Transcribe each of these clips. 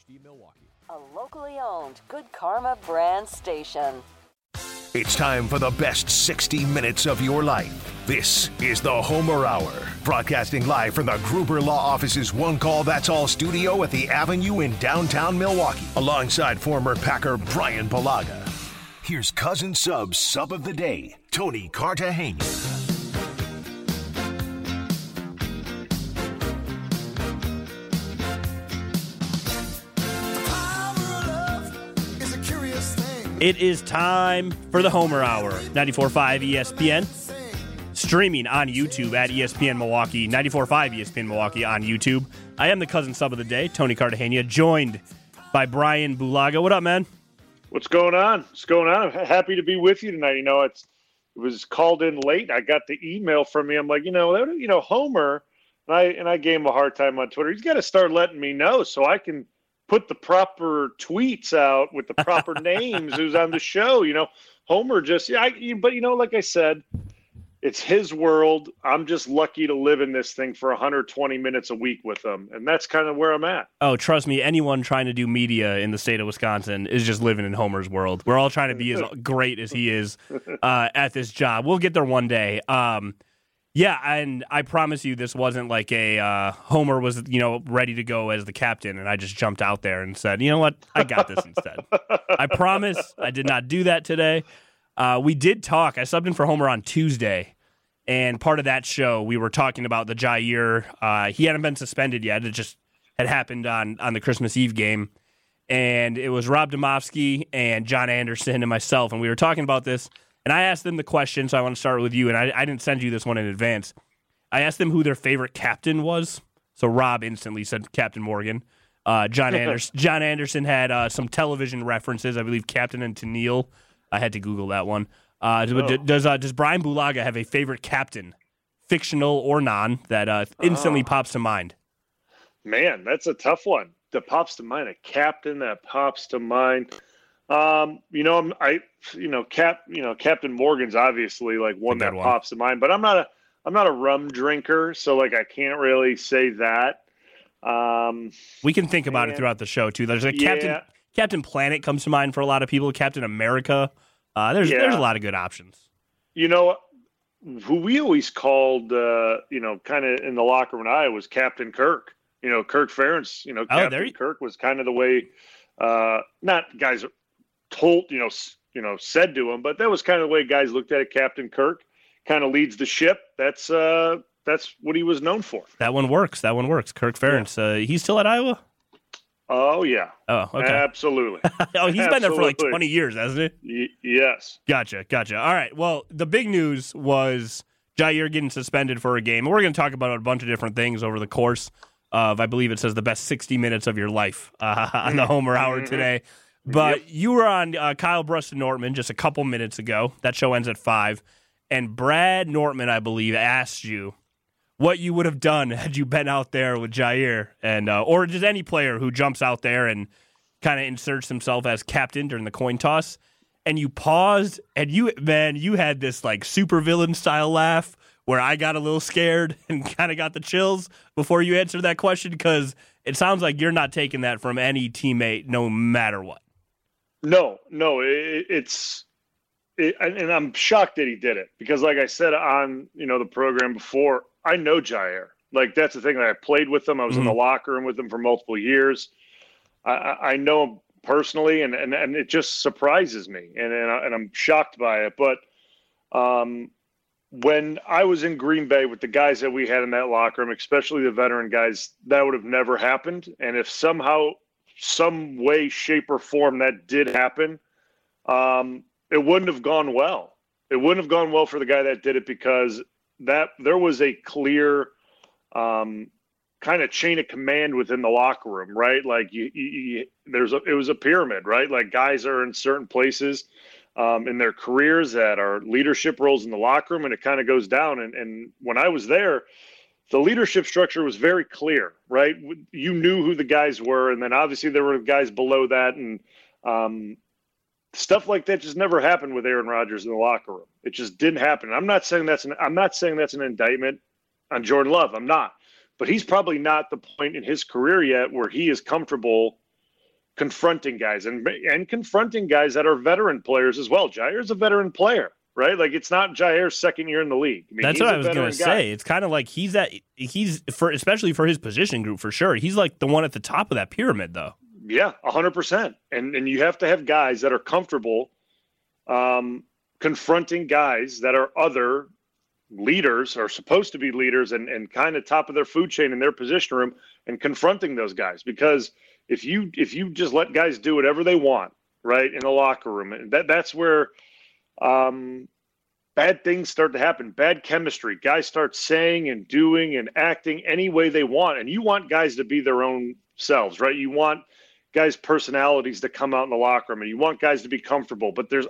HD Milwaukee. A locally owned Good Karma brand station. It's time for the best 60 minutes of your life. This is the Homer Hour, broadcasting live from the Gruber Law Office's One Call That's All studio at the Avenue in downtown Milwaukee, alongside former Packer Bryan Bulaga. Here's Cousin Sub's Sub of the Day, Tony Cartagena. It is time for the Homer Hour, 94.5 ESPN. Streaming on YouTube at ESPN Milwaukee, 94.5 ESPN Milwaukee on YouTube. I am the cousin sub of the day, Tony Cartagena, joined by Bryan Bulaga. What up, man? What's going on? What's going on? I'm Happy to be with you tonight. You know, it's it was called in late. I got the email from me. I'm like, you know, you know, Homer, and I and I gave him a hard time on Twitter. He's got to start letting me know so I can – put the proper tweets out with the proper names who's on the show. You know, Homer just, yeah, I, but you know, like I said, it's his world. I'm just lucky to live in this thing for 120 minutes a week with him, and that's kind of where I'm at. Oh, trust me, anyone trying to do media in the state of Wisconsin is just living in Homer's world. We're all trying to be as great as he is uh, at this job. We'll get there one day. Um, yeah, and I promise you, this wasn't like a uh, Homer was you know ready to go as the captain, and I just jumped out there and said, you know what, I got this instead. I promise, I did not do that today. Uh, we did talk. I subbed in for Homer on Tuesday, and part of that show we were talking about the Jaire. Uh, he hadn't been suspended yet; it just had happened on on the Christmas Eve game, and it was Rob Demovsky and John Anderson and myself, and we were talking about this and I asked them the question, so I want to start with you. And I, I didn't send you this one in advance. I asked them who their favorite captain was. So Rob instantly said Captain Morgan. Uh, John Anderson. John Anderson had uh, some television references. I believe Captain and Tennille. I had to Google that one. Uh, oh. Does uh, does Bryan Bulaga have a favorite captain, fictional or non, that uh, instantly oh. pops to mind? Man, that's a tough one. That pops to mind. A captain that pops to mind. Um, you know, I'm, I, you know, Cap, you know, Captain Morgan's obviously like one that one. pops to mind, but I'm not a, I'm not a rum drinker, so like I can't really say that. Um, we can think about and, it throughout the show too. There's a yeah. Captain Captain Planet comes to mind for a lot of people. Captain America. Uh, there's yeah. there's a lot of good options. You know, who we always called, uh, you know, kind of in the locker room I was Captain Kirk. You know, Kirk Ferentz. You know, oh, Captain you... Kirk was kind of the way. Uh, not guys told, you know, you know, said to him, but that was kind of the way guys looked at it. Captain Kirk kind of leads the ship. That's uh, that's what he was known for. That one works. That one works. Kirk Ferentz. Yeah. Uh, he's still at Iowa. Oh yeah. Oh okay. Absolutely. oh, he's Absolutely. been there for like twenty years, hasn't he? Y- yes. Gotcha. Gotcha. All right. Well, the big news was Jaire getting suspended for a game. We're going to talk about a bunch of different things over the course of, I believe it says, the best sixty minutes of your life uh, on the Homer Hour mm-hmm. today. But yep. you were on uh, Kyle Brust and Nortman just a couple minutes ago. That show ends at five. And Brad Nortman, I believe, asked you what you would have done had you been out there with Jaire and uh, or just any player who jumps out there and kind of inserts himself as captain during the coin toss. And you paused and you man, you had this like super villain style laugh where I got a little scared and kind of got the chills before you answered that question because it sounds like you're not taking that from any teammate no matter what. No, no, it, it's it, and I'm shocked that he did it because, like I said on you know the program before, I know Jaire. Like that's the thing that I played with him. I was mm-hmm. in the mm-hmm. locker room with him for multiple years. I, I know him personally, and, and and it just surprises me, and and, I, and I'm shocked by it. But um, when I was in Green Bay with the guys that we had in that locker room, especially the veteran guys, that would have never happened. And if somehow some way, shape, or form that did happen, um, it wouldn't have gone well. It wouldn't have gone well for the guy that did it because that there was a clear um, kind of chain of command within the locker room, right? Like you, you, you, there's a it was a pyramid, right? Like guys are in certain places um, in their careers that are leadership roles in the locker room, and it kind of goes down. And, and when I was there, the leadership structure was very clear, right? You knew who the guys were, and then obviously there were guys below that, and um, stuff like that just never happened with Aaron Rodgers in the locker room. It just didn't happen. I'm not saying that's an I'm not saying that's an indictment on Jordan Love. I'm not, but he's probably not the point in his career yet where he is comfortable confronting guys and and confronting guys that are veteran players as well. Jaire's a veteran player, right? Like it's not Jaire's second year in the league. I mean, That's what I was going to say. It's kind of like he's that he's for especially for his position group for sure. He's like the one at the top of that pyramid, though. Yeah, hundred percent. And and you have to have guys that are comfortable um, confronting guys that are other leaders are supposed to be leaders and, and kind of top of their food chain in their position room and confronting those guys because if you if you just let guys do whatever they want right in the locker room and that that's where um, bad things start to happen. Bad chemistry. Guys start saying and doing and acting any way they want. And you want guys to be their own selves right? You want guys personalities to come out in the locker room and you want guys to be comfortable but there's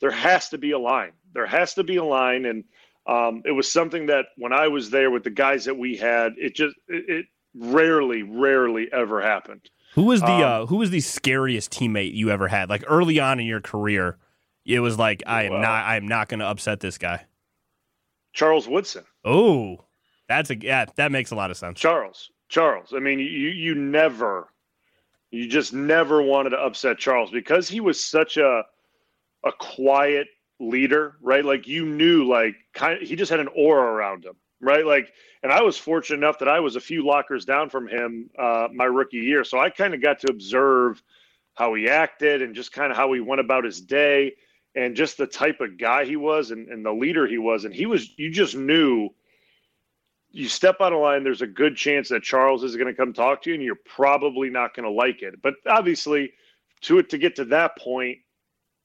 there has to be a line. There has to be a line. And um, it was something that when I was there with the guys that we had, it just it, it rarely, rarely ever happened. Who was the um, uh, who was the scariest teammate you ever had? Like early on in your career, it was like I am not I am not going to upset this guy. Charles Woodson. Oh, that's a yeah, that makes a lot of sense. Charles, Charles. I mean, you you never, you just never wanted to upset Charles because he was such a a quiet leader, right? Like you knew, like kind of, he just had an aura around him, right? Like, and I was fortunate enough that I was a few lockers down from him uh, my rookie year, so I kind of got to observe how he acted and just kind of how he went about his day and just the type of guy he was and, and the leader he was. And he was, you just knew you step out of line, there's a good chance that Charles is going to come talk to you, and you're probably not going to like it. But obviously, to it to get to that point,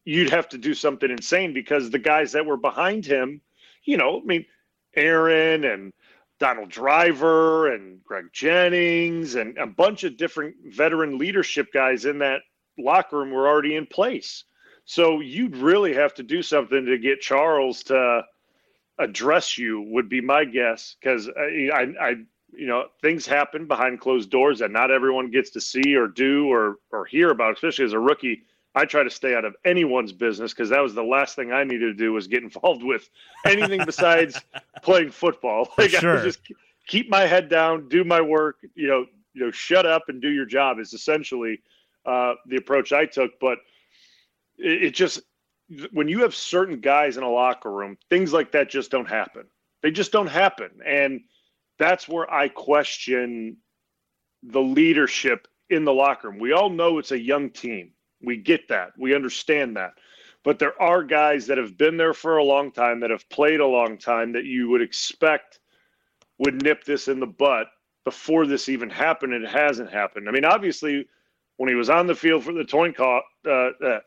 you'd have to do something insane because the guys that were behind him, you know, I mean, Aaron and Donald Driver and Greg Jennings and a bunch of different veteran leadership guys in that locker room were already in place. So you'd really have to do something to get Charles to address you would be my guess because I, I, I, you know, things happen behind closed doors that not everyone gets to see or do or or hear about, especially as a rookie. I try to stay out of anyone's business because that was the last thing I needed to do was get involved with anything besides playing football. Like sure. I just keep my head down, do my work. You know, you know, shut up and do your job is essentially uh, the approach I took. But it, it just when you have certain guys in a locker room, things like that just don't happen. They just don't happen, and that's where I question the leadership in the locker room. We all know it's a young team we get that. We understand that. But there are guys that have been there for a long time, that have played a long time, that you would expect would nip this in the butt before this even happened. It hasn't happened. I mean, obviously, when he was on the field for the coin, uh, uh,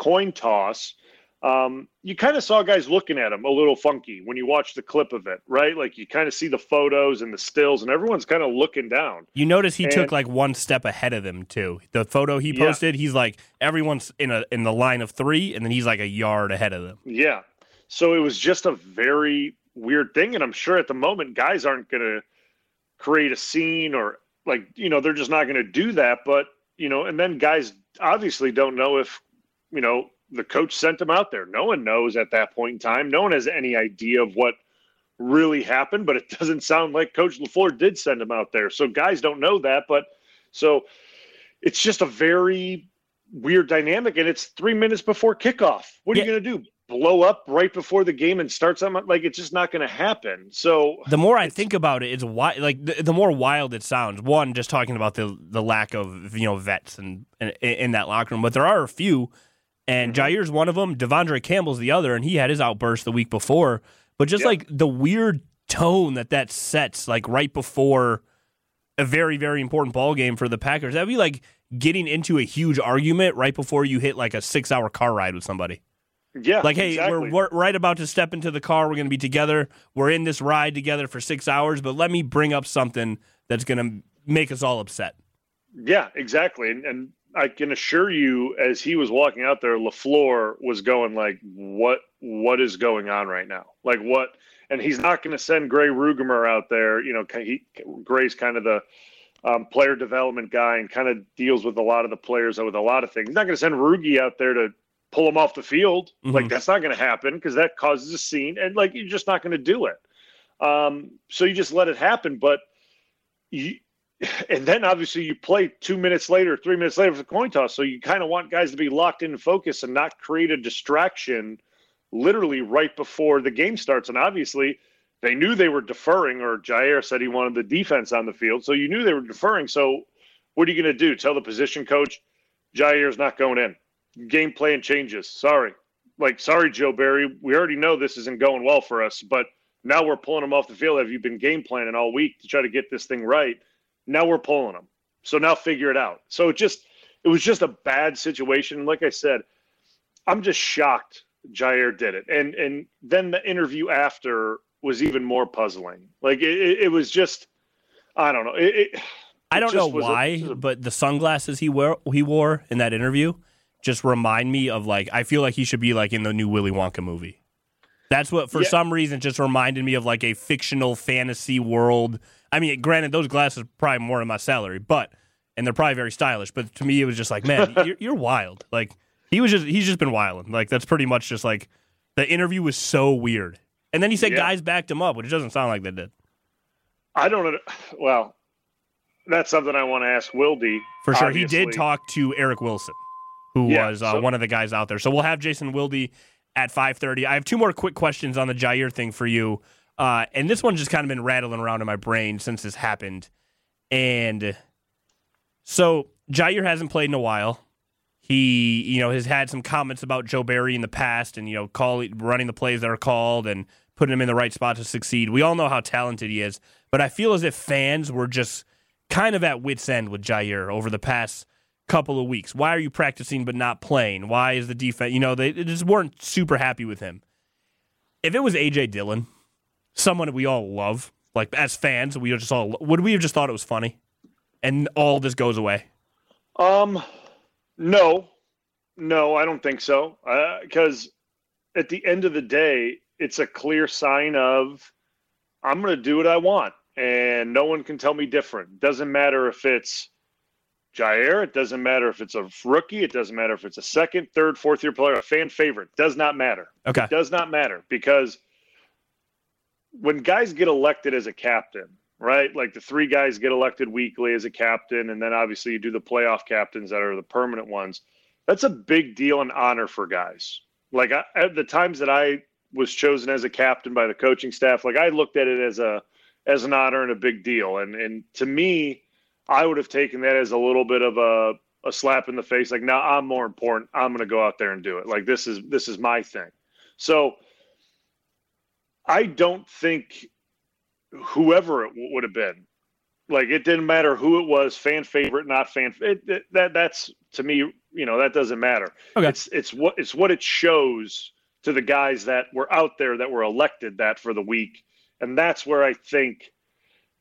coin toss, um, you kind of saw guys looking at him a little funky when you watch the clip of it, right? Like you kind of see the photos and the stills, and everyone's kind of looking down. You notice he and, took like one step ahead of them too. The photo he posted, yeah. he's like everyone's in a in the line of three, and then he's like a yard ahead of them. Yeah. So it was just a very weird thing, and I'm sure at the moment guys aren't going to create a scene or like you know they're just not going to do that. But you know, and then guys obviously don't know if you know the coach sent him out there. No one knows at that point in time. No one has any idea of what really happened, but it doesn't sound like Coach LaFleur did send him out there. So guys don't know that, but so it's just a very weird dynamic, and it's three minutes before kickoff. What are yeah. you going to do? Blow up right before the game and start something like it's just not going to happen. So the more I think about it, it's why like the, the, more wild it sounds. One, just talking about the the lack of you know vets and in, in that locker room, but there are a few and mm-hmm. Jaire's one of them. De'Vondre Campbell's the other, and he had his outburst the week before. But just like the weird tone that that sets, like right before a very very important ball game for the Packers, that'd be like getting into a huge argument right before you hit like a six hour car ride with somebody. Yeah, like hey, exactly. we're, we're right about to step into the car. We're going to be together. We're in this ride together for six hours, but let me bring up something that's going to make us all upset. Yeah, exactly. And, and I can assure you, as he was walking out there, Lafleur was going like, "What? What is going on right now? Like what?" And he's not going to send Grey Ruegamer out there. You know, he, Grey's kind of the um, player development guy and kind of deals with a lot of the players with a lot of things. He's not going to send Rugi out there to pull him off the field. Mm-hmm. Like that's not going to happen because that causes a scene, and like you're just not going to do it. Um, so you just let it happen. But you, and then obviously you play two minutes later, three minutes later for the coin toss. So you kind of want guys to be locked in focus and not create a distraction literally right before the game starts. And obviously they knew they were deferring, or Jaire said he wanted the defense on the field. So you knew they were deferring. So what are you going to do? Tell the position coach Jaire's not going in. Game plan changes. Sorry. Like, sorry, Joe Barry. We already know this isn't going well for us, but now we're pulling him off the field. Have you been game planning all week to try to get this thing right? Now we're pulling them. So now figure it out. So it just it was just a bad situation. Like I said, I'm just shocked Jaire did it. And and then the interview after was even more puzzling. Like it, it was just I don't know. It, it I don't know why, a, a, but the sunglasses he wore he wore in that interview just remind me of like I feel like he should be like in the new Willy Wonka movie. That's what for yeah. some reason just reminded me of like a fictional fantasy world. I mean, granted, those glasses are probably more than my salary, but and they're probably very stylish. But to me, it was just like, man, you're, you're wild. Like he was just he's just been wilding. Like that's pretty much just like the interview was so weird. And then he said yeah. guys backed him up, which doesn't sound like they did. I don't. Well, that's something I want to ask Wildy. For sure, obviously. he did talk to Eric Wilson, who yeah, was uh, so, one of the guys out there. So we'll have Jason Wildy at 5:30. I have two more quick questions on the Jaire thing for you. Uh, and this one's just kind of been rattling around in my brain since this happened. And so Jaire hasn't played in a while. He, you know, has had some comments about Joe Barry in the past, and you know, call running the plays that are called and putting him in the right spot to succeed. We all know how talented he is, but I feel as if fans were just kind of at wits end with Jaire over the past couple of weeks. Why are you practicing but not playing? Why is the defense? You know, they just weren't super happy with him. If it was AJ Dillon, someone we all love, like as fans, we just all would we have just thought it was funny, and all this goes away? Um, no, no, I don't think so. Because uh, at the end of the day, it's a clear sign of I'm going to do what I want, and no one can tell me different. Doesn't matter if it's Jaire. It doesn't matter if it's a rookie. It doesn't matter if it's a second, third, fourth year player, a fan favorite. Does not matter. Okay. It does not matter because when guys get elected as a captain, right? Like the three guys get elected weekly as a captain, and then obviously you do the playoff captains that are the permanent ones. That's a big deal and honor for guys. Like I, at the times that I was chosen as a captain by the coaching staff, like I looked at it as a as an honor and a big deal. And and to me, I would have taken that as a little bit of a, a slap in the face. Like, now I'm more important. I'm going to go out there and do it. Like, this is this is my thing. So, I don't think whoever it w- would have been, like, it didn't matter who it was, fan favorite, not fan. It, it, that that's to me, you know, that doesn't matter. Okay. It's it's what it's what it shows to the guys that were out there that were elected that for the week, and that's where I think,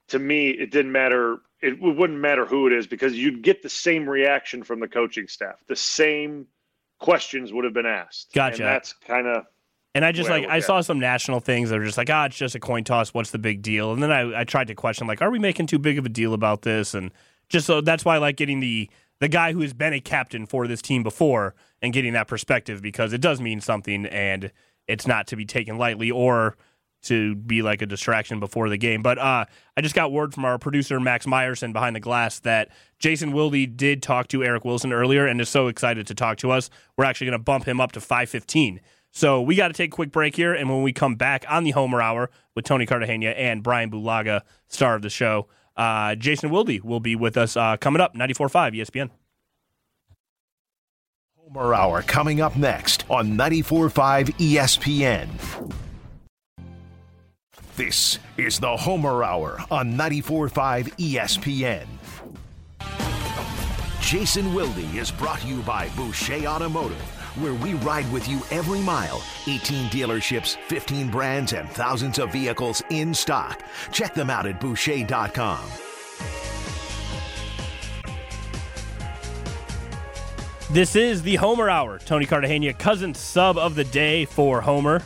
to me, it didn't matter it wouldn't matter who it is because you'd get the same reaction from the coaching staff. The same questions would have been asked. Gotcha. And that's kind of. And I just like I, saw some national things that were just like, ah, it's just a coin toss. What's the big deal? And then I, I tried to question like, are we making too big of a deal about this? And just so that's why I like getting the the guy who has been a captain for this team before and getting that perspective because it does mean something and it's not to be taken lightly or to be like a distraction before the game. But uh, I just got word from our producer Max Meyerson behind the glass that Jason Wildy did talk to Eric Wilson earlier and is so excited to talk to us. We're actually going to bump him up to 515. So we got to take a quick break here, and when we come back on the Homer Hour with Tony Cartagena and Bryan Bulaga, star of the show, uh, Jason Wildy will be with us uh, coming up, 94.5 ESPN. Homer Hour coming up next on 94.5 ESPN. This is the Homer Hour on 94.5 ESPN. Jason Wildy is brought to you by Boucher Automotive, where we ride with you every mile. 18 dealerships, 15 brands, and thousands of vehicles in stock. Check them out at Boucher.com. This is the Homer Hour. Tony Cartagena, cousin sub of the day for Homer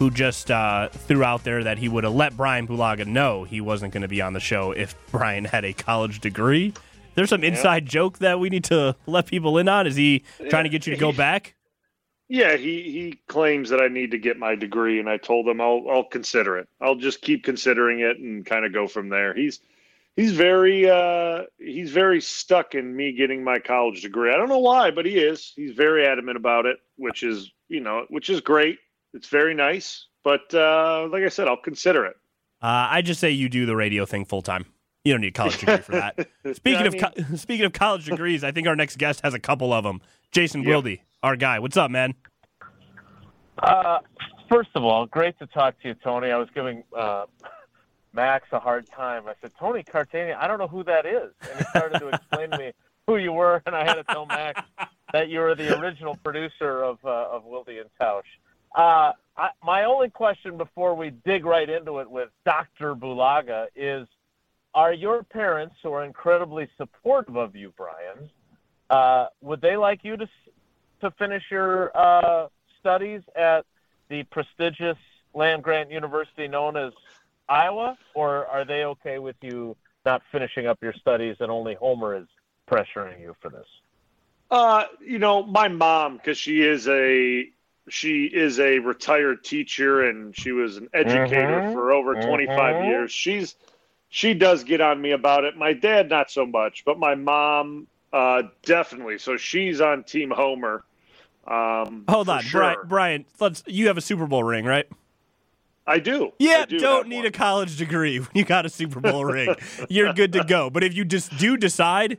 who just uh, threw out there that he would have let Bryan Bulaga know he wasn't going to be on the show if Bryan had a college degree. There's some inside yeah. joke that we need to let people in on. Is he trying to get you to go back? Yeah, he, he claims that I need to get my degree, and I told him I'll I'll consider it. I'll just keep considering it and kind of go from there. He's he's very uh, he's very stuck in me getting my college degree. I don't know why, but he is. He's very adamant about it, which is you know which is great. It's very nice, but uh, like I said, I'll consider it. Uh, I just say you do the radio thing full time. You don't need a college degree for that. Speaking Yeah, of mean- co- speaking of college degrees, I think our next guest has a couple of them. Jason Yep. Wilde, our guy. What's up, man? Uh, first of all, great to talk to you, Tony. I was giving uh, Max a hard time. I said, Tony Cartania, I don't know who that is. And he started to explain to me who you were, and I had to tell Max that you were the original producer of, uh, of Wilde and Tausch. Uh, I, my only question before we dig right into it with Dr. Bulaga is Are your parents, who are incredibly supportive of you, Bryan, uh, would they like you to, to finish your uh, studies at the prestigious land grant university known as Iowa, or are they okay with you not finishing up your studies and only Homer is pressuring you for this? Uh, you know, my mom, because she is a she is a retired teacher and she was an educator Mhm. for over 25 Mhm. years. She's she does get on me about it. My dad, not so much, but my mom, uh, definitely. So she's on Team Homer. Um, Hold on, sure. Bryan. Bryan, let's. You have a Super Bowl ring, right? I do. Yeah, I do don't need one. a college degree when you got a Super Bowl ring. You're good to go. But if you just do decide,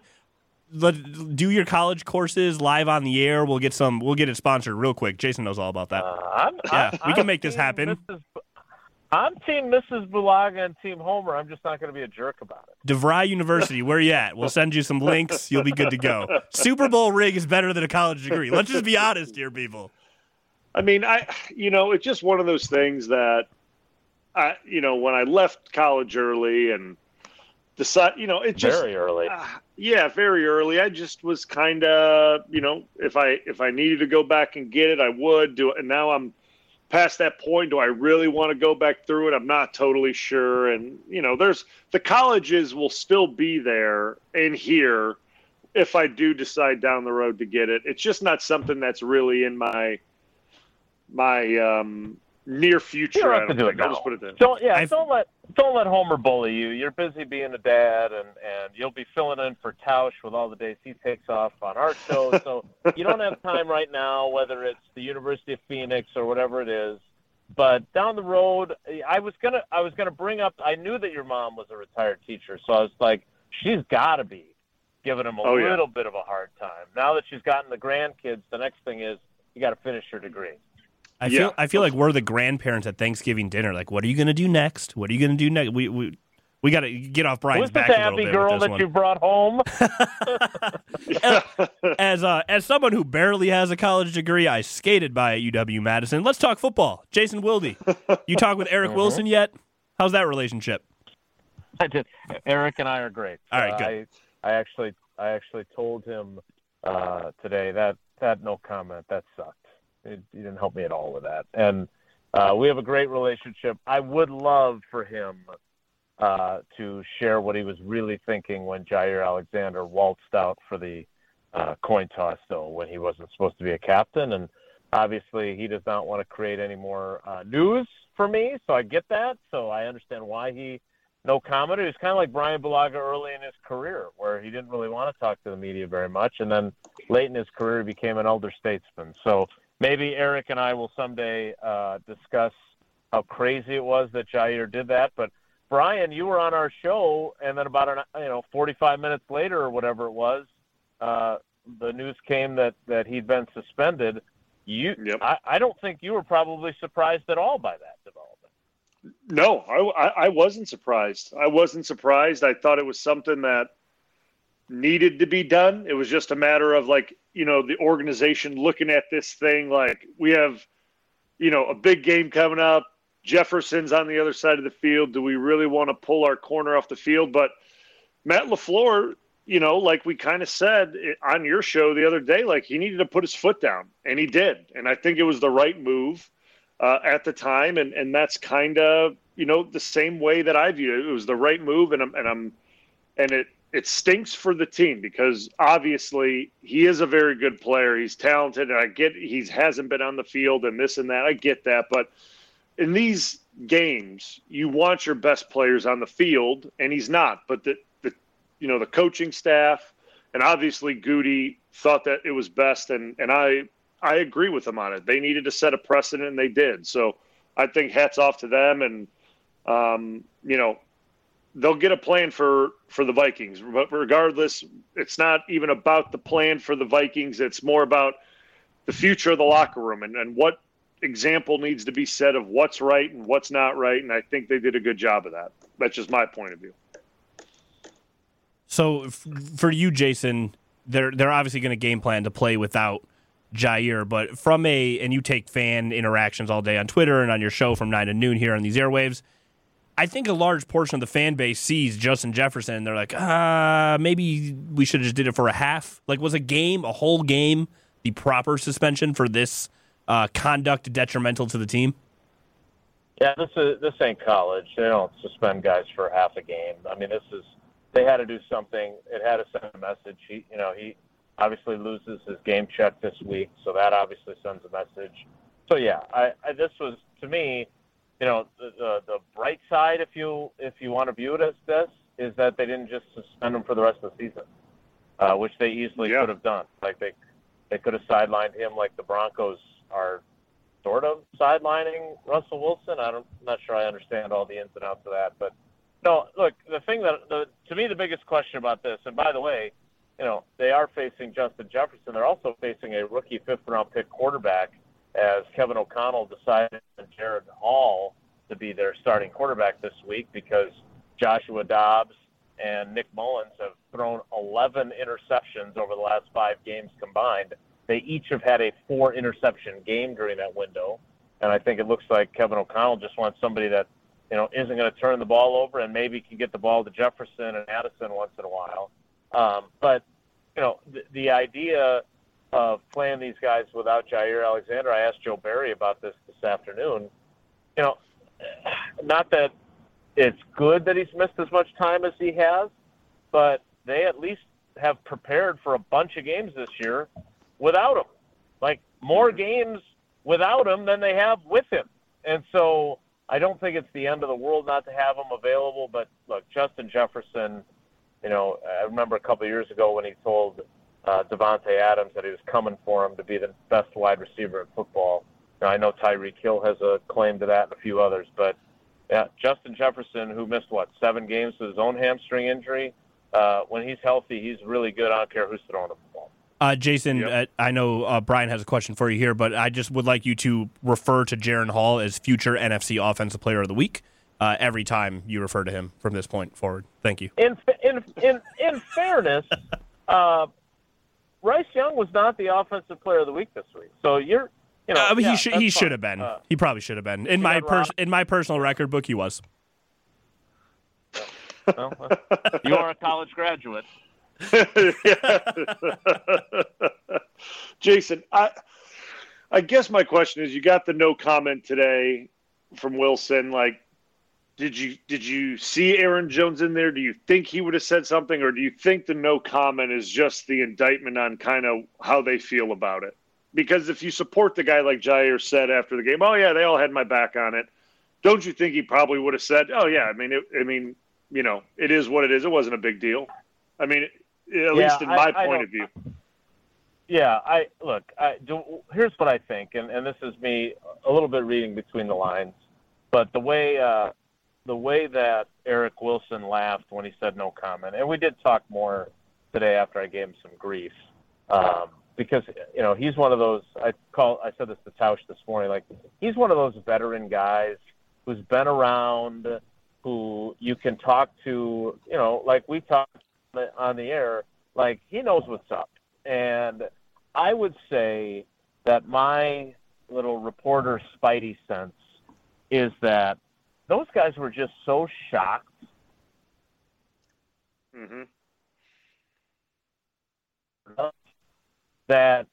let, do your college courses live on the air. We'll get some. We'll get it sponsored real quick. Jason knows all about that. Uh, I'm, Yeah, I'm- we can I'm make this team happen. Mrs. Bu- I'm Team Mrs. Bulaga and Team Homer. I'm just not going to be a jerk about it. DeVry University, where you at? We'll send you some links. You'll be good to go. Super Bowl rig is better than a college degree. Let's just be honest here, people. I mean, I you know, it's just one of those things that I you know, when I left college early and decide, you know, it just Very early. uh, yeah, very early. I just was kind of, you know, if I if I needed to go back and get it, I would do it. And now I'm past that point. Do I really want to go back through it? I'm not totally sure. And you know, there's the colleges will still be there and here if I do decide down the road to get it. It's just not something that's really in my my um, near future. You don't I have to don't do it think. I'll just put it there. Don't yeah. I've- Don't let don't let Homer bully you. You're busy being a dad, and and you'll be filling in for Tausch with all the days he takes off on our show. So you don't have time right now, whether it's the University of Phoenix or whatever it is. But down the road, I was gonna I was gonna bring up. I knew that your mom was a retired teacher, so I was like, she's got to be giving him a Oh, yeah. little bit of a hard time. Now that she's gotten the grandkids, the next thing is you got to finish your degree. I Yeah. feel I feel like we're the grandparents at Thanksgiving dinner. Like, what are you going to do next? What are you going to do next? We we we got to get off Brian's Who's this back a little happy bit girl with this that one. you brought home? as uh, as someone who barely has a college degree, I skated by at UW Madison. Let's talk football. Jason Wilde, you talk with Eric Wilson yet? How's that relationship? I did. Eric and I are great. All right, Uh, good. I, I actually, I actually told him uh, today that that no comment. That sucked. It, you didn't help me at all with that. And uh, we have a great relationship. I would love for him uh, to share what he was really thinking when Jaire Alexander waltzed out for the uh, coin toss, though, when he wasn't supposed to be a captain. And obviously, he does not want to create any more uh, news for me. So I get that. So I understand why he no comment. He was kind of like Bryan Bulaga early in his career, where he didn't really want to talk to the media very much, and then late in his career, he became an elder statesman. So maybe Eric and I will someday uh, discuss how crazy it was that Jaire did that. But Bryan, you were on our show, and then about an you know 45 minutes later or whatever it was, uh, the news came that that he'd been suspended. You, Yep. I, I don't think you were probably surprised at all by that development. No, I, I, I wasn't surprised. I wasn't surprised. I thought it was something that needed to be done. It was just a matter of like, you know, the organization looking at this thing like we have, you know, a big game coming up. Jefferson's on the other side of the field. Do we really want to pull our corner off the field? But Matt LaFleur, you know, like we kind of said on your show the other day, like he needed to put his foot down, and he did. And I think it was the right move uh, at the time, and and that's kind of you know the same way that I view it. It was the right move, and I'm and I'm and it it stinks for the team because obviously he is a very good player. He's talented, and I get he hasn't been on the field and this and that. I get that, but in these games, you want your best players on the field, and he's not. But the, the you know the coaching staff and obviously Gutey thought that it was best, and and I I agree with them on it. They needed to set a precedent, and they did. So I think hats off to them, and um, you know they'll get a plan for for the Vikings. But regardless, it's not even about the plan for the Vikings. It's more about the future of the locker room and, and what example needs to be set of what's right and what's not right. And I think they did a good job of that. That's just my point of view. So f- for you, Jason, they're they're obviously going to game plan to play without Jaire, but from a and you take fan interactions all day on Twitter and on your show from nine to noon here on these airwaves. I think a large portion of the fan base sees Justin Jefferson and they're like, ah, maybe we should have just did it for a half. Like, was a game, a whole game, the proper suspension for this uh, conduct detrimental to the team? Yeah, this is this ain't college. They don't suspend guys for half a game. I mean, this is they had to do something. It had to send a message. He, you know, he obviously loses his game check this week, so that obviously sends a message. So yeah, I, I this was to me, you know, the, the the bright side, if you if you want to view it as this, is that they didn't just suspend him for the rest of the season, uh, which they easily Yeah. could have done. Like they they could have sidelined him, like the Broncos are sort of sidelining Russell Wilson. I don't, I'm not sure I understand all the ins and outs of that, but no, look, the thing that the, to me the biggest question about this, and by the way, you know they are facing Justin Jefferson. They're also facing a rookie fifth round pick quarterback, as Kevin O'Connell decided Jaren Hall to be their starting quarterback this week because Joshua Dobbs and Nick Mullens have thrown 11 interceptions over the last five games combined. They each have had a four interception game during that window, and I think it looks like Kevin O'Connell just wants somebody that you know, isn't going to turn the ball over and maybe can get the ball to Jefferson and Addison once in a while. Um, but, you know, the, the idea of playing these guys without Jaire Alexander, I asked Joe Barry about this this afternoon. You know, not that it's good that he's missed as much time as he has, but they at least have prepared for a bunch of games this year without him. Like more mm-hmm. games without him than they have with him. And so I don't think it's the end of the world not to have him available. But look, Justin Jefferson, you know, I remember a couple of years ago when he told uh, Davante Adams that he was coming for him to be the best wide receiver in football. Now, I know Tyreek Hill has a claim to that and a few others, but yeah, Justin Jefferson, who missed what seven games with his own hamstring injury, uh, when he's healthy, he's really good. I don't care who's throwing the ball. Uh, Jason, Yep. uh, I know uh, Bryan has a question for you here, but I just would like you to refer to Jaren Hall as future NFC Offensive Player of the Week uh, every time you refer to him from this point forward. Thank you. In in in in fairness, uh, Bryce Young was not the offensive player of the week this week. So you're, you know, Uh, but yeah, he should he should have been. Uh, he probably should have been. In my pers- in my personal record book, he was. well, you are a college graduate. Jason, I I guess my question is you got the no comment today from Wilson like did you did you see Aaron Jones in there? Do you think he would have said something or do you think the no comment is just the indictment on kind of how they feel about it? Because if you support the guy like Jaire said after the game, "Oh yeah, they all had my back on it." Don't you think he probably would have said, "Oh yeah, I mean it, I mean, you know, it is what it is. It wasn't a big deal." I mean, at Yeah, least in my I point of view. Yeah, I look. I do. Here's what I think, and, and this is me a little bit reading between the lines, but the way uh, the way that Eric Wilson laughed when he said no comment, and we did talk more today after I gave him some grief, um, because you know he's one of those. I call. I said this to Tausch this morning. Like he's one of those veteran guys who's been around, who you can talk to. You know, like we talked on the air. Like he knows what's up, and I would say that my little reporter spidey sense is that those guys were just so shocked hmm that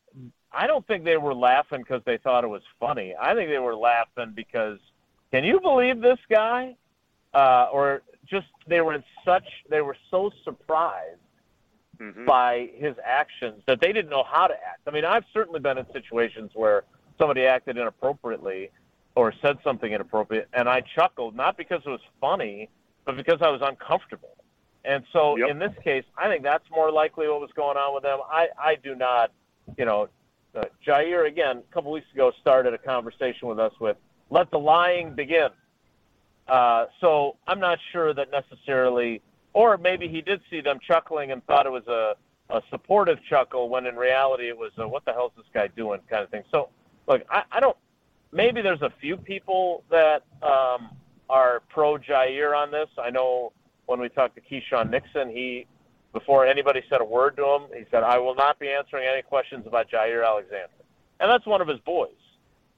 I don't think they were laughing because they thought it was funny. I think they were laughing because, can you believe this guy? Uh, or just they were in such they were so surprised hmm by his actions that they didn't know how to act. I mean, I've certainly been in situations where somebody acted inappropriately, or said something inappropriate, and I chuckled not because it was funny, but because I was uncomfortable. And so Yep. in this case, I think that's more likely what was going on with them. I I do not, you know, uh, Jaire again a couple weeks ago started a conversation with us with let the lying begin. Uh, so I'm not sure that necessarily, or maybe he did see them chuckling and thought it was a, a supportive chuckle when in reality it was a, what the hell is this guy doing kind of thing. So look, I, I don't. Maybe there's a few people that um, are pro Jaire on this. I know when we talked to Keyshawn Nixon, he before anybody said a word to him, he said, "I will not be answering any questions about Jaire Alexander," and that's one of his boys.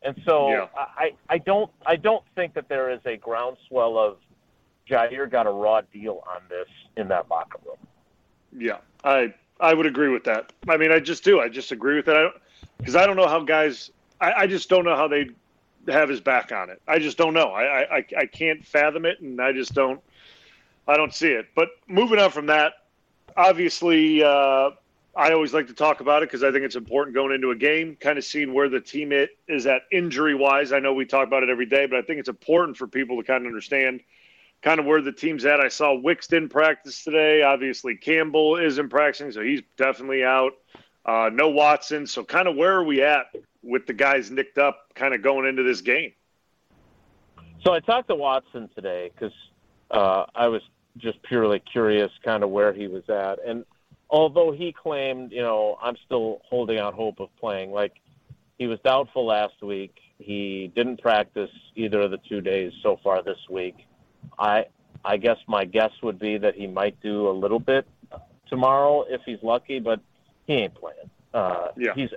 And so Yeah. I, I don't I don't think that there is a groundswell of Jaire got a raw deal on this in that locker room. Yeah, I I would agree with that. I mean, I just do. I just agree with that. I because I don't know how guys. I, I just don't know how they have his back on it. I just don't know. I, I I can't fathom it, and I just don't. I don't see it. But moving on from that, obviously, uh, I always like to talk about it because I think it's important going into a game, kind of seeing where the team it is at injury wise. I know we talk about it every day, but I think it's important for people to kind of understand kind of where the team's at. I saw Wicks practice today. Obviously, Campbell isn't practicing, so he's definitely out. Uh, no Watson. So, kind of where are we at with the guys nicked up, kind of going into this game? So I talked to Watson today because uh, I was just purely curious, kind of where he was at. And although he claimed, you know, I'm still holding out hope of playing. Like he was doubtful last week. He didn't practice either of the two days so far this week. I I guess my guess would be that he might do a little bit tomorrow if he's lucky, but he ain't playing. Uh, Yeah. He's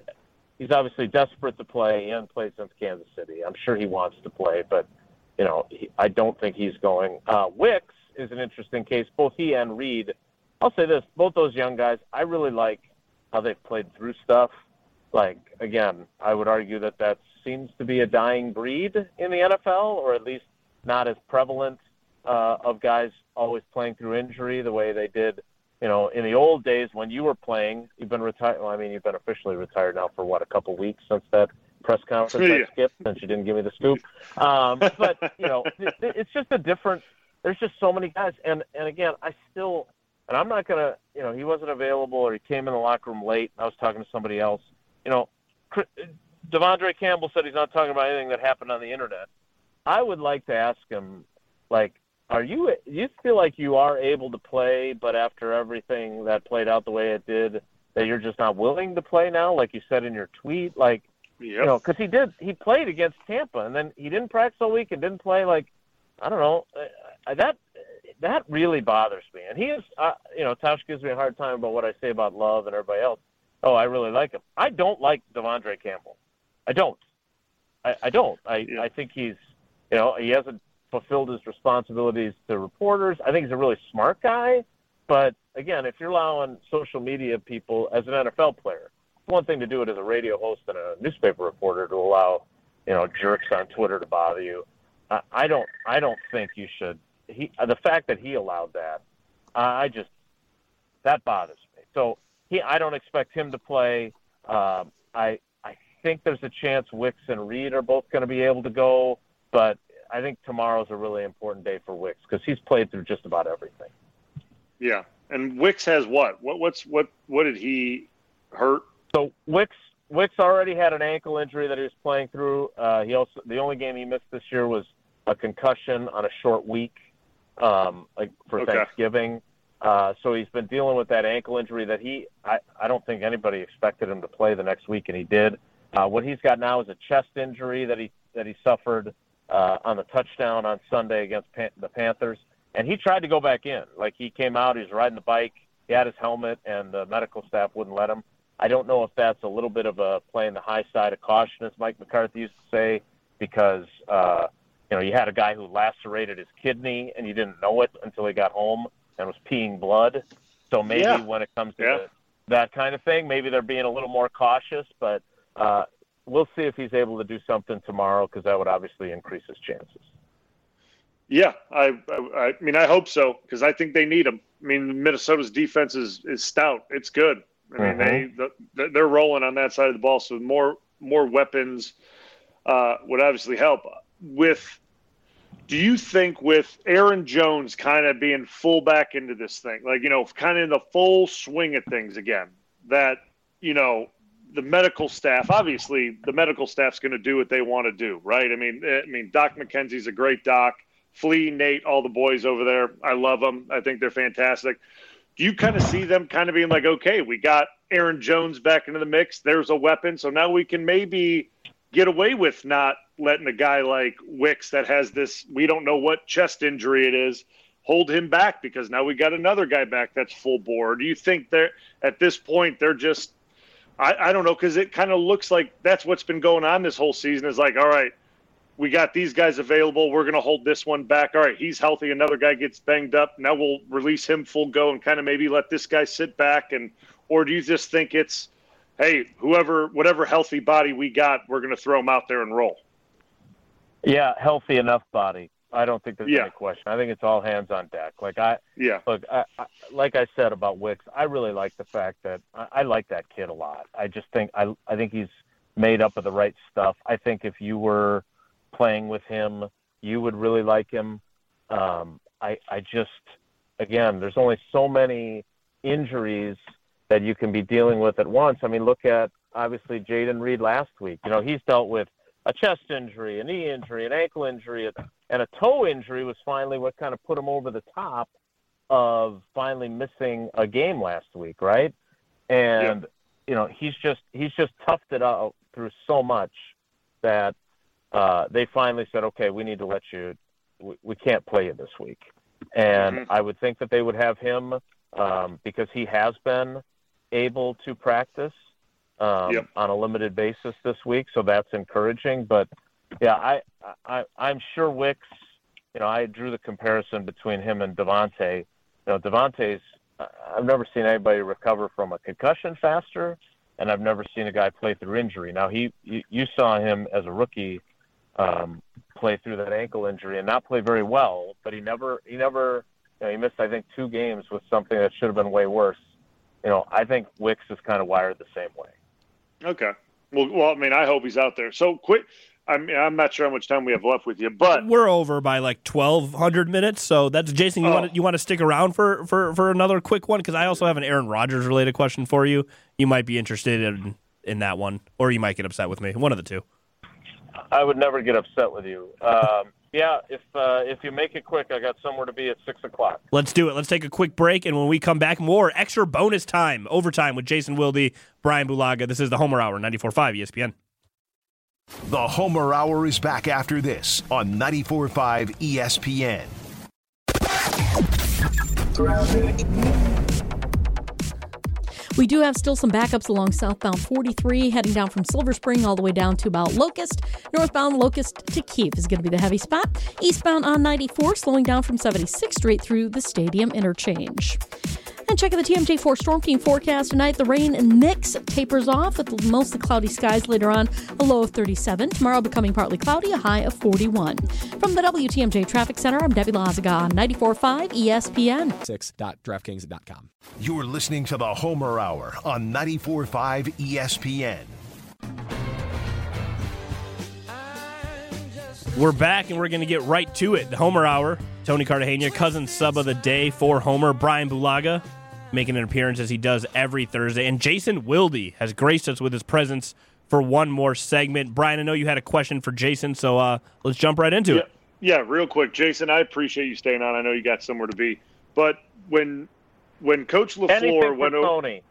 he's obviously desperate to play. He hasn't played since Kansas City. I'm sure he wants to play, but you know, he, I don't think he's going. Uh, Wicks is an interesting case. Both he and Reed. I'll say this: both those young guys, I really like how they've played through stuff. Like again, I would argue that that seems to be a dying breed in the NFL, or at least not as prevalent uh, of guys always playing through injury the way they did. You know, in the old days when you were playing, you've been retired. Well, I mean, you've been officially retired now for what a couple weeks since that press conference Yeah. I skipped since you didn't give me the scoop. Um, but you know, it, it's just a different. There's just so many guys, and and again, I still, and I'm not gonna, you know, he wasn't available or he came in the locker room late. I was talking to somebody else. You know, Chris- De'Vondre Campbell said he's not talking about anything that happened on the internet. I would like to ask him, like, are you you feel like you are able to play, but after everything that played out the way it did, that you're just not willing to play now, like you said in your tweet, like Yep. you know, because he did he played against Tampa and then he didn't practice all week and didn't play like I don't know uh, that that really bothers me. And he is, uh, you know, Tausch gives me a hard time about what I say about Love and everybody else. Oh, I really like him. I don't like De'Vondre Campbell. I don't. I, I don't. I Yeah. I think he's, you know, he hasn't fulfilled his responsibilities to reporters. I think he's a really smart guy, but again, if you're allowing social media people as an NFL player, it's one thing to do it as a radio host and a newspaper reporter to allow, you know, jerks on Twitter to bother you. I, don't. I don't think you should. He the fact that he allowed that, I I just that bothers me. So he, I don't expect him to play. Um, I I think there's a chance Wicks and Reed are both going to be able to go, but I think tomorrow's a really important day for Wicks because he's played through just about everything. Yeah. And Wicks has what? What what's what what did he hurt? So Wicks Wicks already had an ankle injury that he was playing through. Uh, he also the only game he missed this year was a concussion on a short week, um, like for Okay. Thanksgiving. Uh, so he's been dealing with that ankle injury that he I, I don't think anybody expected him to play the next week, and he did. Uh, what he's got now is a chest injury that he that he suffered uh, on the touchdown on Sunday against Pan- the Panthers, and he tried to go back in. Like he came out, he was riding the bike, he had his helmet, and the medical staff wouldn't let him. I don't know if that's a little bit of a playing the high side of caution, as Mike McCarthy used to say, because uh, you know you had a guy who lacerated his kidney and you didn't know it until he got home and was peeing blood. So maybe Yeah. when it comes to Yeah. the, that kind of thing, maybe they're being a little more cautious. But uh, we'll see if he's able to do something tomorrow because that would obviously increase his chances. Yeah, I, I, I mean, I hope so because I think they need him. I mean, Minnesota's defense is, is stout. It's good. I mean, Mhm. they the, they're rolling on that side of the ball, so more more weapons uh, would obviously help. with do you think with Aaron Jones kind of being full back into this thing, like, you know, kind of in the full swing of things again, that, you know, the medical staff, obviously the medical staff's going to do what they want to do, right? I mean, eh, I mean, Doc McKenzie's a great doc. Flea, Nate, all the boys over there, I love them. I think they're fantastic. Do you kind of see them kind of being like, okay, we got Aaron Jones back into the mix. There's a weapon. So now we can maybe get away with not letting a guy like Wicks that has this, we don't know what chest injury it is, hold him back because now we got another guy back that's full bore. Do you think they're at this point they're just I, I don't know because it kind of looks like that's what's been going on this whole season is like, all right, we got these guys available. We're going to hold this one back. All right, he's healthy. Another guy gets banged up. Now we'll release him full go and kind of maybe let this guy sit back. And or do you just think it's, hey, whoever, whatever healthy body we got, we're going to throw him out there and roll? Yeah, healthy enough body. I don't think there's Yeah. any question. I think it's all hands on deck. Like I Yeah, look, I, I, like I said about Wicks, I really like the fact that I, I like that kid a lot. I just think I I think he's made up of the right stuff. I think if you were playing with him, you would really like him. Um, I I just again, there's only so many injuries that you can be dealing with at once. I mean, look at obviously Jayden Reed last week. You know, he's dealt with a chest injury, a knee injury, an ankle injury, and a toe injury was finally what kind of put him over the top of finally missing a game last week, right? And you know, he's just he's just toughed it out through so much that uh, they finally said, okay, we need to let you. We, we can't play you this week, and Mhm. I would think that they would have him um, because he has been able to practice um, Yep. on a limited basis this week, so that's encouraging. But yeah, I, I I'm sure Wicks. You know, I drew the comparison between him and Davante. You know, Davante's. I've never seen anybody recover from a concussion faster, and I've never seen a guy play through injury. Now he, you, you saw him as a rookie um, play through that ankle injury and not play very well, but he never, he never, you know, he missed I think two games with something that should have been way worse. You know, I think Wicks is kind of wired the same way. Okay. Well, well, I mean, I hope he's out there. So quick. I mean, I'm not sure how much time we have left with you, but We're over by like twelve hundred minutes, so that's Jason. You Oh. want to, you want to stick around for for for another quick one because I also have an Aaron Rodgers related question for you. You might be interested in in that one, or you might get upset with me. One of the two. I would never get upset with you. Um, yeah, if uh, if you make it quick, I got somewhere to be at six o'clock. Let's do it. Let's take a quick break, and when we come back, more extra bonus time, overtime with Jason Wilde, Bryan Bulaga. This is the Homer Hour, 94.5 ESPN. The Homer Hour is back after this on 94.5 ESPN. We do have still some backups along southbound 43, heading down from Silver Spring all the way down to about Locust. Northbound Locust to Keefe is going to be the heavy spot. Eastbound on 94, slowing down from 76th straight through the stadium interchange. And checking the TMJ4 Storm King forecast tonight, the rain mix tapers off with mostly cloudy skies later on, a low of 37. Tomorrow becoming partly cloudy, a high of 41. From the WTMJ Traffic Center, I'm Debbie Lazaga on 94.5 ESPN. 6.draftkings.com. You're listening to the Homer Hour on 94.5 ESPN. We're back, and we're going to get right to it. The Homer Hour. Tony Cartagena, cousin sub of the day for Homer. Bryan Bulaga making an appearance as he does every Thursday. And Jason Wilde has graced us with his presence for one more segment. Bryan, I know you had a question for Jason, so uh, let's jump right into yeah, it. yeah, real quick, Jason. I appreciate you staying on. I know you got somewhere to be, but when when Coach Anything LaFleur went over, Tony.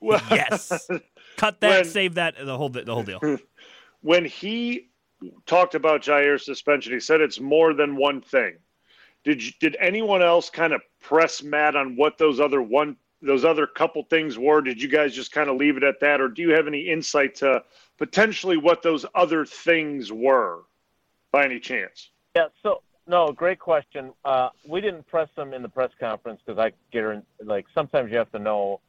Yes. Cut that, When- save that, the whole, the whole deal. when he talked about Jaire's suspension, he said it's more than one thing. Did you, did anyone else kind of press Matt on what those other one those other couple things were? Did you guys just kind of leave it at that, or do you have any insight to potentially what those other things were, by any chance? Yeah. So no, great question. Uh, we didn't press them in the press conference because I guarantee, like, sometimes you have to know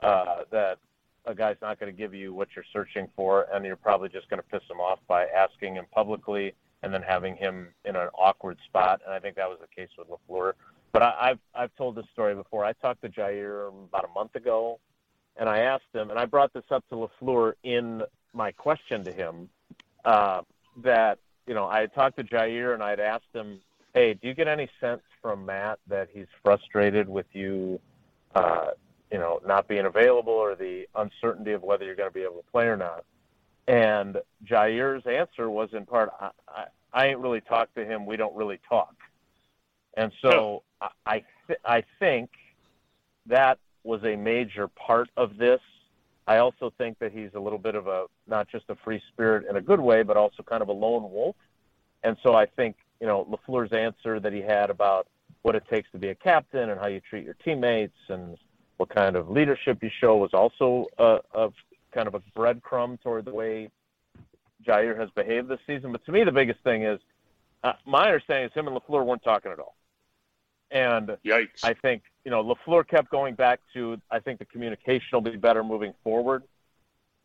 uh, that a guy's not going to give you what you're searching for, and you're probably just going to piss him off by asking him publicly and then having him in an awkward spot. And I think that was the case with LaFleur. But I, I've I've told this story before. I talked to Jaire about a month ago, and I asked him, and I brought this up to LaFleur in my question to him uh, that you know, I had talked to Jaire and I'd asked him, "Hey, do you get any sense from Matt that he's frustrated with you, uh, you know, not being available or the uncertainty of whether you're going to be able to play or not?" And Jaire's answer was in part, I, I, I ain't really talked to him. We don't really talk. And so I, th- I think that was a major part of this. I also think that he's a little bit of a not just a free spirit in a good way, but also kind of a lone wolf. And so I think you know LaFleur's answer that he had about what it takes to be a captain and how you treat your teammates and what kind of leadership you show was also a, a kind of a breadcrumb toward the way Jaire has behaved this season. But to me, the biggest thing is uh, my understanding is him and LaFleur weren't talking at all. And Yikes. I think you know LaFleur kept going back to I think the communication will be better moving forward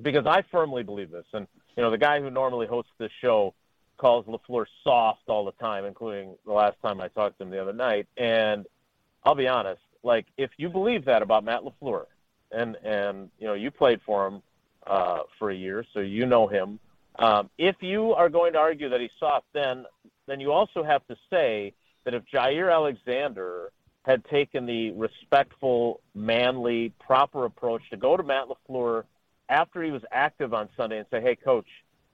because I firmly believe this. And you know the guy who normally hosts this show calls LaFleur soft all the time, including the last time I talked to him the other night. And I'll be honest, like if you believe that about Matt LaFleur, and and you know you played for him uh, for a year, so you know him. Um, if you are going to argue that he's soft, then then you also have to say that if Jaire Alexander had taken the respectful, manly, proper approach to go to Matt LaFleur after he was active on Sunday and say, hey, coach,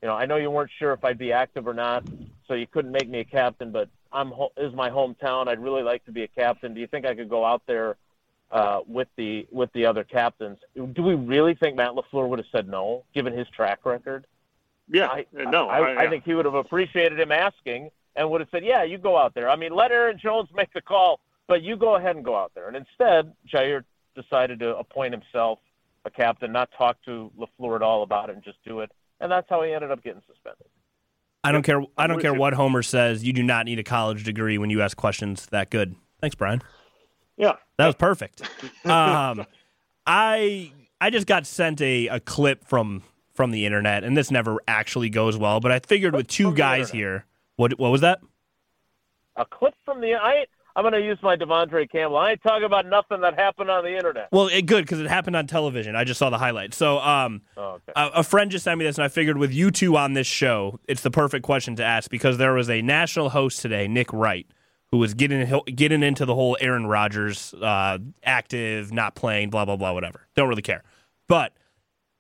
you know, I know you weren't sure if I'd be active or not, so you couldn't make me a captain, but I'm is my hometown. I'd really like to be a captain. Do you think I could go out there uh, with the with the other captains? Do we really think Matt LaFleur would have said no, given his track record? Yeah, I, no, I, I, I think he would have appreciated him asking and would have said, "Yeah, you go out there." I mean, let Aaron Jones make the call, but you go ahead and go out there. And instead, Jaire decided to appoint himself a captain, not talk to LaFleur at all about it, and just do it. And that's how he ended up getting suspended. I don't care. I don't care what Homer says. You do not need a college degree when you ask questions that good. Thanks, Bryan. yeah. That was perfect. Um, I I just got sent a, a clip from from the internet, and this never actually goes well. But I figured with two guys here, what what was that? A clip from the I. I'm going to use my De'Vondre Campbell. I ain't talking about nothing that happened on the internet. Well, it good because it happened on television. I just saw the highlights. So, um, Oh, okay. a, a friend just sent me this, and I figured with you two on this show, it's the perfect question to ask because there was a national host today, Nick Wright, who was getting getting into the whole Aaron Rodgers uh, active, not playing, blah blah blah, whatever. Don't really care. But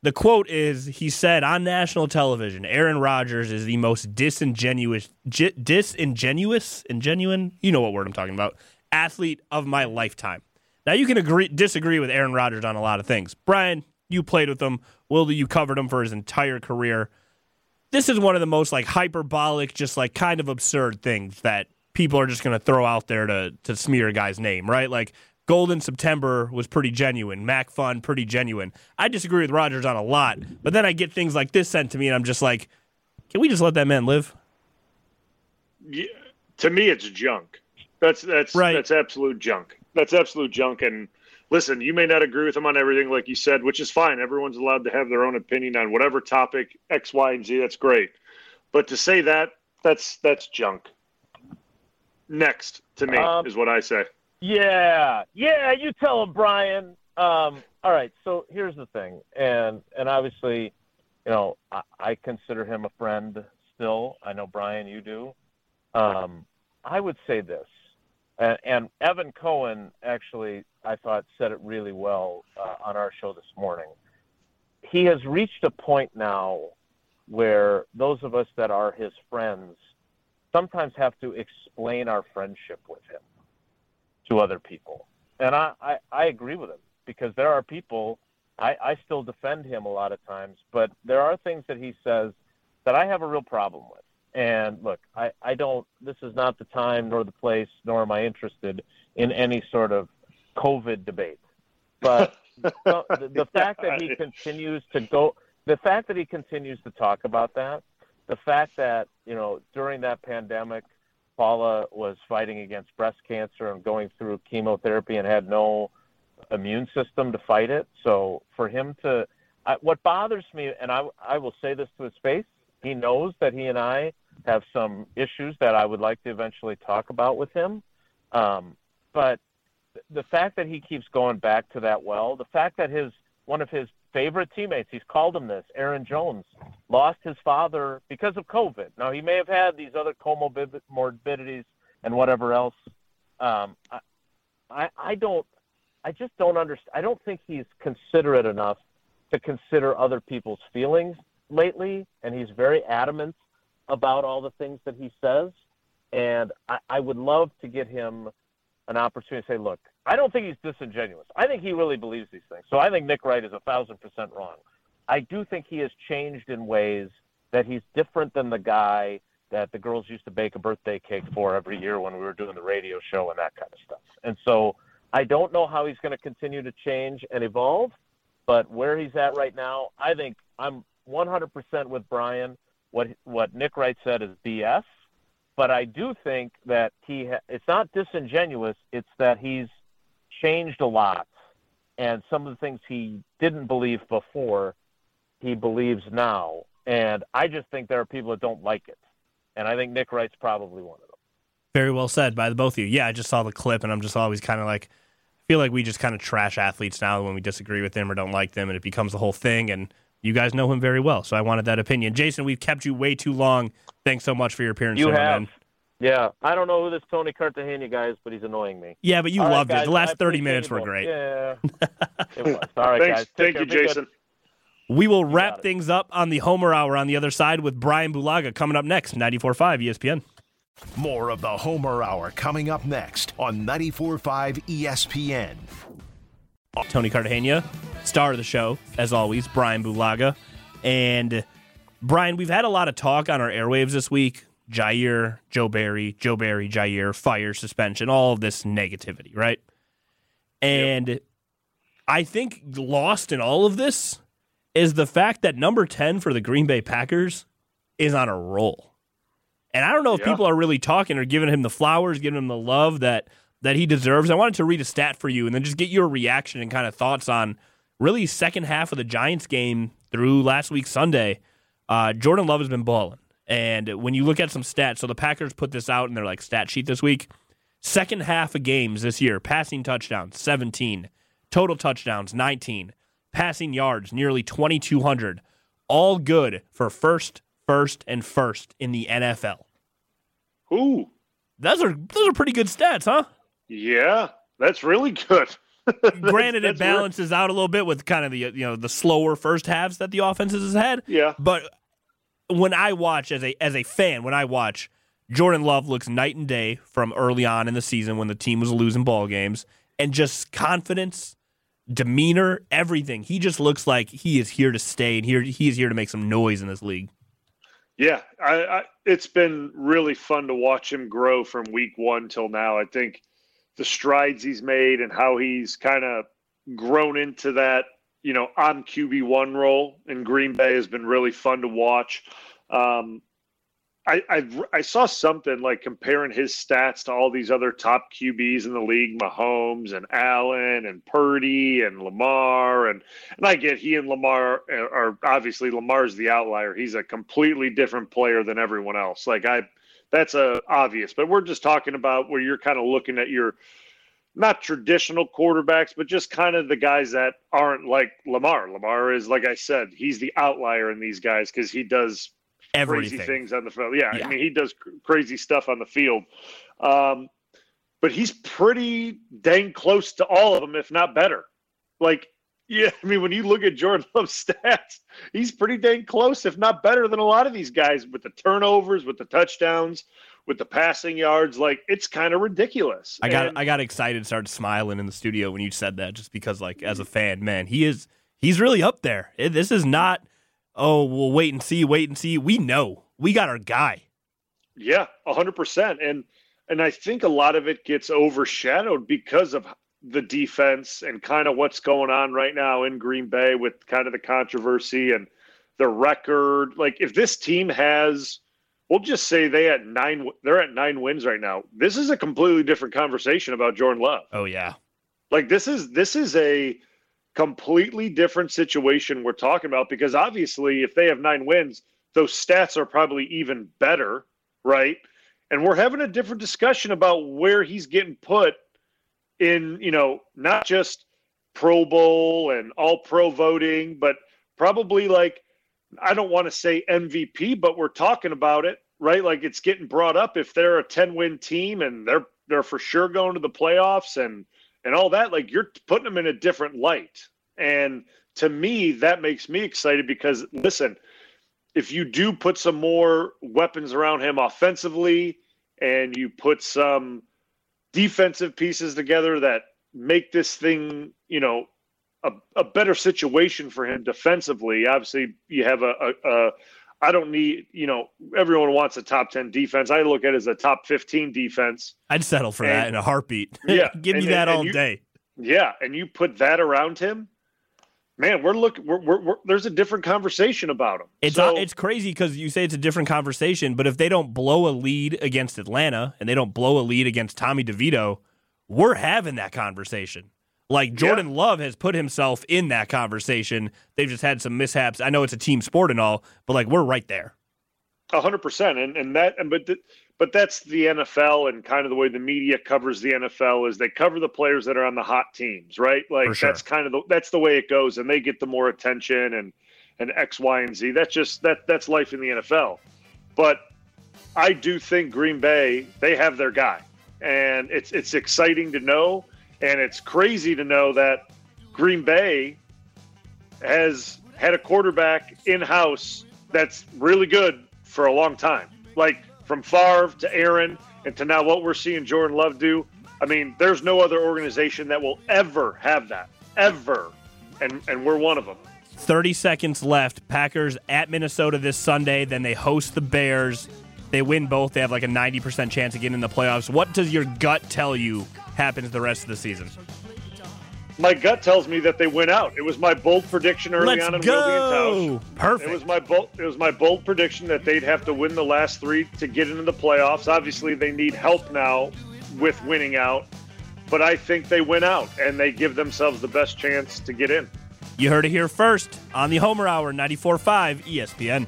the quote is he said on national television, Aaron Rodgers is the most disingenuous, gi- disingenuous, ingenuine, you know what word I'm talking about, athlete of my lifetime. Now you can agree disagree with Aaron Rodgers on a lot of things. Bryan, you played with him. Will, you covered him for his entire career. This is one of the most like hyperbolic, just like kind of absurd things that people are just going to throw out there to to smear a guy's name, right? Like Golden September was pretty genuine. Mac Fun, pretty genuine. I disagree with Rodgers on a lot, but then I get things like this sent to me, and I'm just like, can we just let that man live? Yeah, to me, it's junk. That's that's Right. that's absolute junk. That's absolute junk. And listen, you may not agree with him on everything, like you said, which is fine. Everyone's allowed to have their own opinion on whatever topic X, Y, and Z. That's great. But to say that, that's that's junk. Next to me Um, is what I say. Yeah, yeah, you tell him, Bryan. Um, all right, so here's the thing, and and obviously, you know, I, I consider him a friend still. I know Bryan, you do. Um, I would say this, and, and Evan Cohen actually, I thought said it really well uh, on our show this morning. He has reached a point now where those of us that are his friends sometimes have to explain our friendship with him to other people. And I, I, I agree with him because there are people, I, I still defend him a lot of times, but there are things that he says that I have a real problem with. And look, I, I don't, this is not the time nor the place, nor am I interested in any sort of COVID debate. But the, the, the fact that he continues to go, the fact that he continues to talk about that, the fact that, you know, during that pandemic, Paula was fighting against breast cancer and going through chemotherapy and had no immune system to fight it. So for him to, I, what bothers me, and I, I will say this to his face, he knows that he and I have some issues that I would like to eventually talk about with him. Um, but the fact that he keeps going back to that well, the fact that his one of his favorite teammates, he's called him this, Aaron Jones, lost his father because of COVID. Now he may have had these other comorbidities and whatever else. Um, I, I, don't, I just don't understand. I don't think he's considerate enough to consider other people's feelings lately, and he's very adamant about all the things that he says. And I, I would love to get him an opportunity to say, look, I don't think he's disingenuous. I think he really believes these things. So I think Nick Wright is a thousand percent wrong. I do think he has changed in ways that he's different than the guy that the girls used to bake a birthday cake for every year when we were doing the radio show and that kind of stuff. And so I don't know how he's going to continue to change and evolve, but where he's at right now, I think I'm 100% with Bryan. What what Nick Wright said is BS, but I do think that he ha- it's not disingenuous. It's that he's changed a lot, and some of the things he didn't believe before, he believes now. And I just think there are people that don't like it, and I think Nick Wright's probably one of them. Very well said by the both of you. Yeah, I just saw the clip, and I'm just always kind of like, I feel like we just kind of trash athletes now when we disagree with them or don't like them, and it becomes the whole thing. And you guys know him very well, so I wanted that opinion. Jason, we've kept you way too long. Thanks so much for your appearance. You have. man. Yeah, I don't know who this Tony Cartagena guy is, but he's annoying me. Yeah, but you All right, loved guys, it. The last I 30 minutes were great. Yeah, it was. All right, Thanks, guys. Take thank care. you, Be good. Jason. We will got wrap things up on the Homer Hour on the other side with Bryan Bulaga coming up next, 94.5 ESPN. More of the Homer Hour coming up next on 94.5 ESPN. Tony Cartagena, star of the show, as always, Bryan Bulaga. And Bryan, we've had a lot of talk on our airwaves this week. Jaire, Joe Barry, Joe Barry, Jaire, fire, suspension, all of this negativity, right? And I think lost in all of this is the fact that number 10 for the Green Bay Packers is on a roll. And I don't know if Yeah. people are really talking or giving him the flowers, giving him the love that that he deserves. I wanted to read a stat for you and then just get your reaction and kind of thoughts on really second half of the Giants game through last week Sunday. Uh, Jordan Love has been balling. And when you look at some stats, so the Packers put this out in their like stat sheet this week. Second half of games this year, passing touchdowns 17, total touchdowns 19, passing yards nearly 2200. All good for first, first and first in the NFL. Ooh, Those are those are pretty good stats, huh? yeah, that's really good. Granted, it that's real- balances out a little bit with kind of the you know the slower first halves that the offenses has had. Yeah. But when I watch as a as a fan, when I watch, Jordan Love looks night and day from early on in the season when the team was losing ball games, and just confidence, demeanor, everything. He just looks like he is here to stay, and here he is here to make some noise in this league. Yeah, I, I, it's been really fun to watch him grow from week one till now. I think the strides he's made and how he's kind of grown into that, you know, I'm QB one role in Green Bay has been really fun to watch. Um, I, I I saw something like comparing his stats to all these other top QBs in the league, Mahomes and Allen and Purdy and Lamar and and I get he and Lamar are, are obviously Lamar's the outlier. He's a completely different player than everyone else. Like I, that's a obvious. But we're just talking about where you're kind of looking at your not traditional quarterbacks, but just kind of the guys that aren't like Lamar. Lamar is like I said, he's the outlier in these guys because he does Everything. crazy things on the field. Yeah, Yeah. I mean he does cr- crazy stuff on the field. Um, but he's pretty dang close to all of them, if not better. Like, yeah, I mean when you look at Jordan Love's stats, he's pretty dang close, if not better than a lot of these guys with the turnovers, with the touchdowns, with the passing yards. Like it's kind of ridiculous. I got And- I got excited, started smiling in the studio when you said that, just because like as a fan, man, he is he's really up there. This is not oh we'll wait and see, wait and see. We know we got our guy. Yeah, a hundred percent. And and I think a lot of it gets overshadowed because of the defense and kind of what's going on right now in Green Bay with kind of the controversy and the record. Like if this team has we'll just say they at nine they're at nine wins right now. This is a completely different conversation about Jordan Love. Oh yeah, Like this is this is a completely different situation we're talking about because obviously if they have nine wins, those stats are probably even better, right? And we're having a different discussion about where he's getting put in, you know, not just Pro Bowl and all pro voting, but probably like I don't want to say MVP, but we're talking about it, right? Like it's getting brought up if they're a 10 win team and they're they're for sure going to the playoffs and and all that, like you're putting them in a different light. And to me, that makes me excited because listen, if you do put some more weapons around him offensively and you put some defensive pieces together that make this thing, you know, a, a better situation for him defensively. Obviously, you have a, a, a I don't need, you know, everyone wants a top 10 defense. I look at it as a top 15 defense. I'd settle for And- that in a heartbeat. Yeah, Give me that and all you- day. Yeah, and you put that around him, man. We're looking. We're, we're, we're there's a different conversation about them. It's So- it's crazy because you say it's a different conversation, but if they don't blow a lead against Atlanta and they don't blow a lead against Tommy DeVito, we're having that conversation. Like Jordan Love has put himself in that conversation. They've just had some mishaps. I know it's a team sport and all, but like we're right there. A hundred percent, and and that, and but th- but that's the NFL and kind of the way the media covers the NFL is they cover the players that are on the hot teams, right? Like sure. that's kind of the that's the way it goes, and they get the more attention and and X, Y, and Z. That's just that that's life in the NFL. But I do think Green Bay they have their guy, and it's it's exciting to know, and it's crazy to know that Green Bay has had a quarterback in house that's really good for a long time. Like from Favre to Aaron and to now what we're seeing Jordan Love do. I mean, there's no other organization that will ever have that. Ever. And and we're one of them. 30 seconds left. Packers at Minnesota this Sunday. Then they host the Bears. They win both. They have like a 90% chance of getting in the playoffs. What does your gut tell you happens the rest of the season? My gut tells me that they win out. It was my bold prediction early Let's on in go. Wilde and Tausch. Perfect. It was my bold. It was my bold prediction that they'd have to win the last three to get into the playoffs. Obviously, they need help now with winning out, but I think they win out and they give themselves the best chance to get in. You heard it here first on the Homer Hour 94.5 ESPN.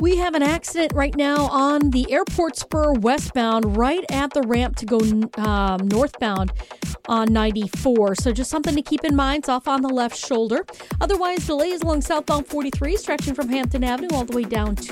We have an accident right now on the airport spur westbound, right at the ramp to go um, northbound on 94. So just something to keep in mind. It's off on the left shoulder. Otherwise, delays along southbound 43, stretching from Hampton Avenue all the way down to